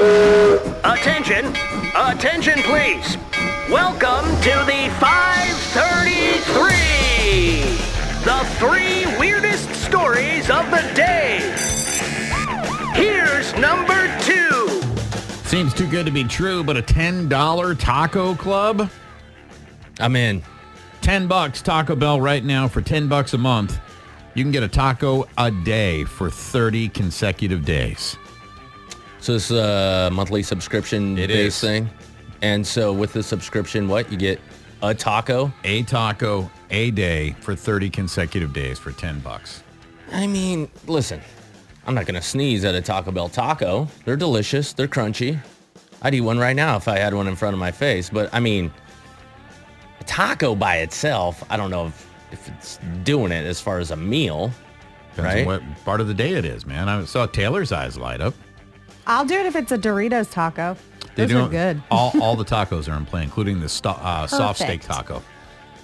Attention! Attention, please! Welcome to the 533! The three weirdest stories of the day! Here's number two! Seems too good to be true, but a $10 taco club? I'm in. 10 bucks Taco Bell right now for 10 bucks a month. You can get a taco a day for 30 consecutive days. So this is a monthly subscription It based is. thing. And so with the subscription, what? You get a taco? A taco a day for 30 consecutive days for 10 bucks. I mean, listen, I'm not going to sneeze at a Taco Bell taco. They're delicious. They're crunchy. I'd eat one right now if I had one in front of my face. But I mean, a taco by itself, I don't know if, if it's doing it as far as a meal. Depends Right. on what part of the day it is, man. I saw Taylor's eyes light up. I'll do it if it's a Doritos taco. They Those are don't- good. All, all the tacos are in play, including the sto- uh, soft steak Perfect. taco.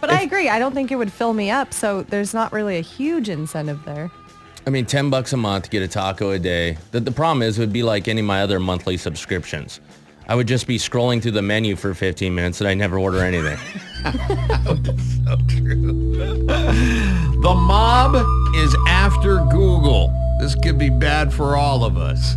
But I agree. I don't think it would fill me up. So there's not really a huge incentive there. I mean, 10 bucks a month to get a taco a day. The, the problem is it would be like any of my other monthly subscriptions. I would just be scrolling through the menu for 15 minutes and I never order anything. So true. The mob is after Google. This could be bad for all of us.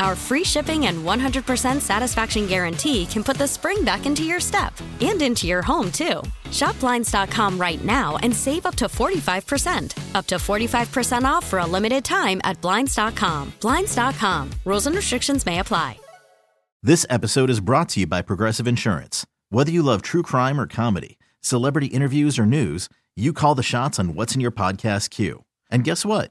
Our free shipping and 100% satisfaction guarantee can put the spring back into your step and into your home, too. Shop Blinds.com right now and save up to 45%. Up to 45% off for a limited time at Blinds.com. Blinds.com. Rules and restrictions may apply. This episode is brought to you by Progressive Insurance. Whether you love true crime or comedy, celebrity interviews or news, you call the shots on what's in your podcast queue. And guess what?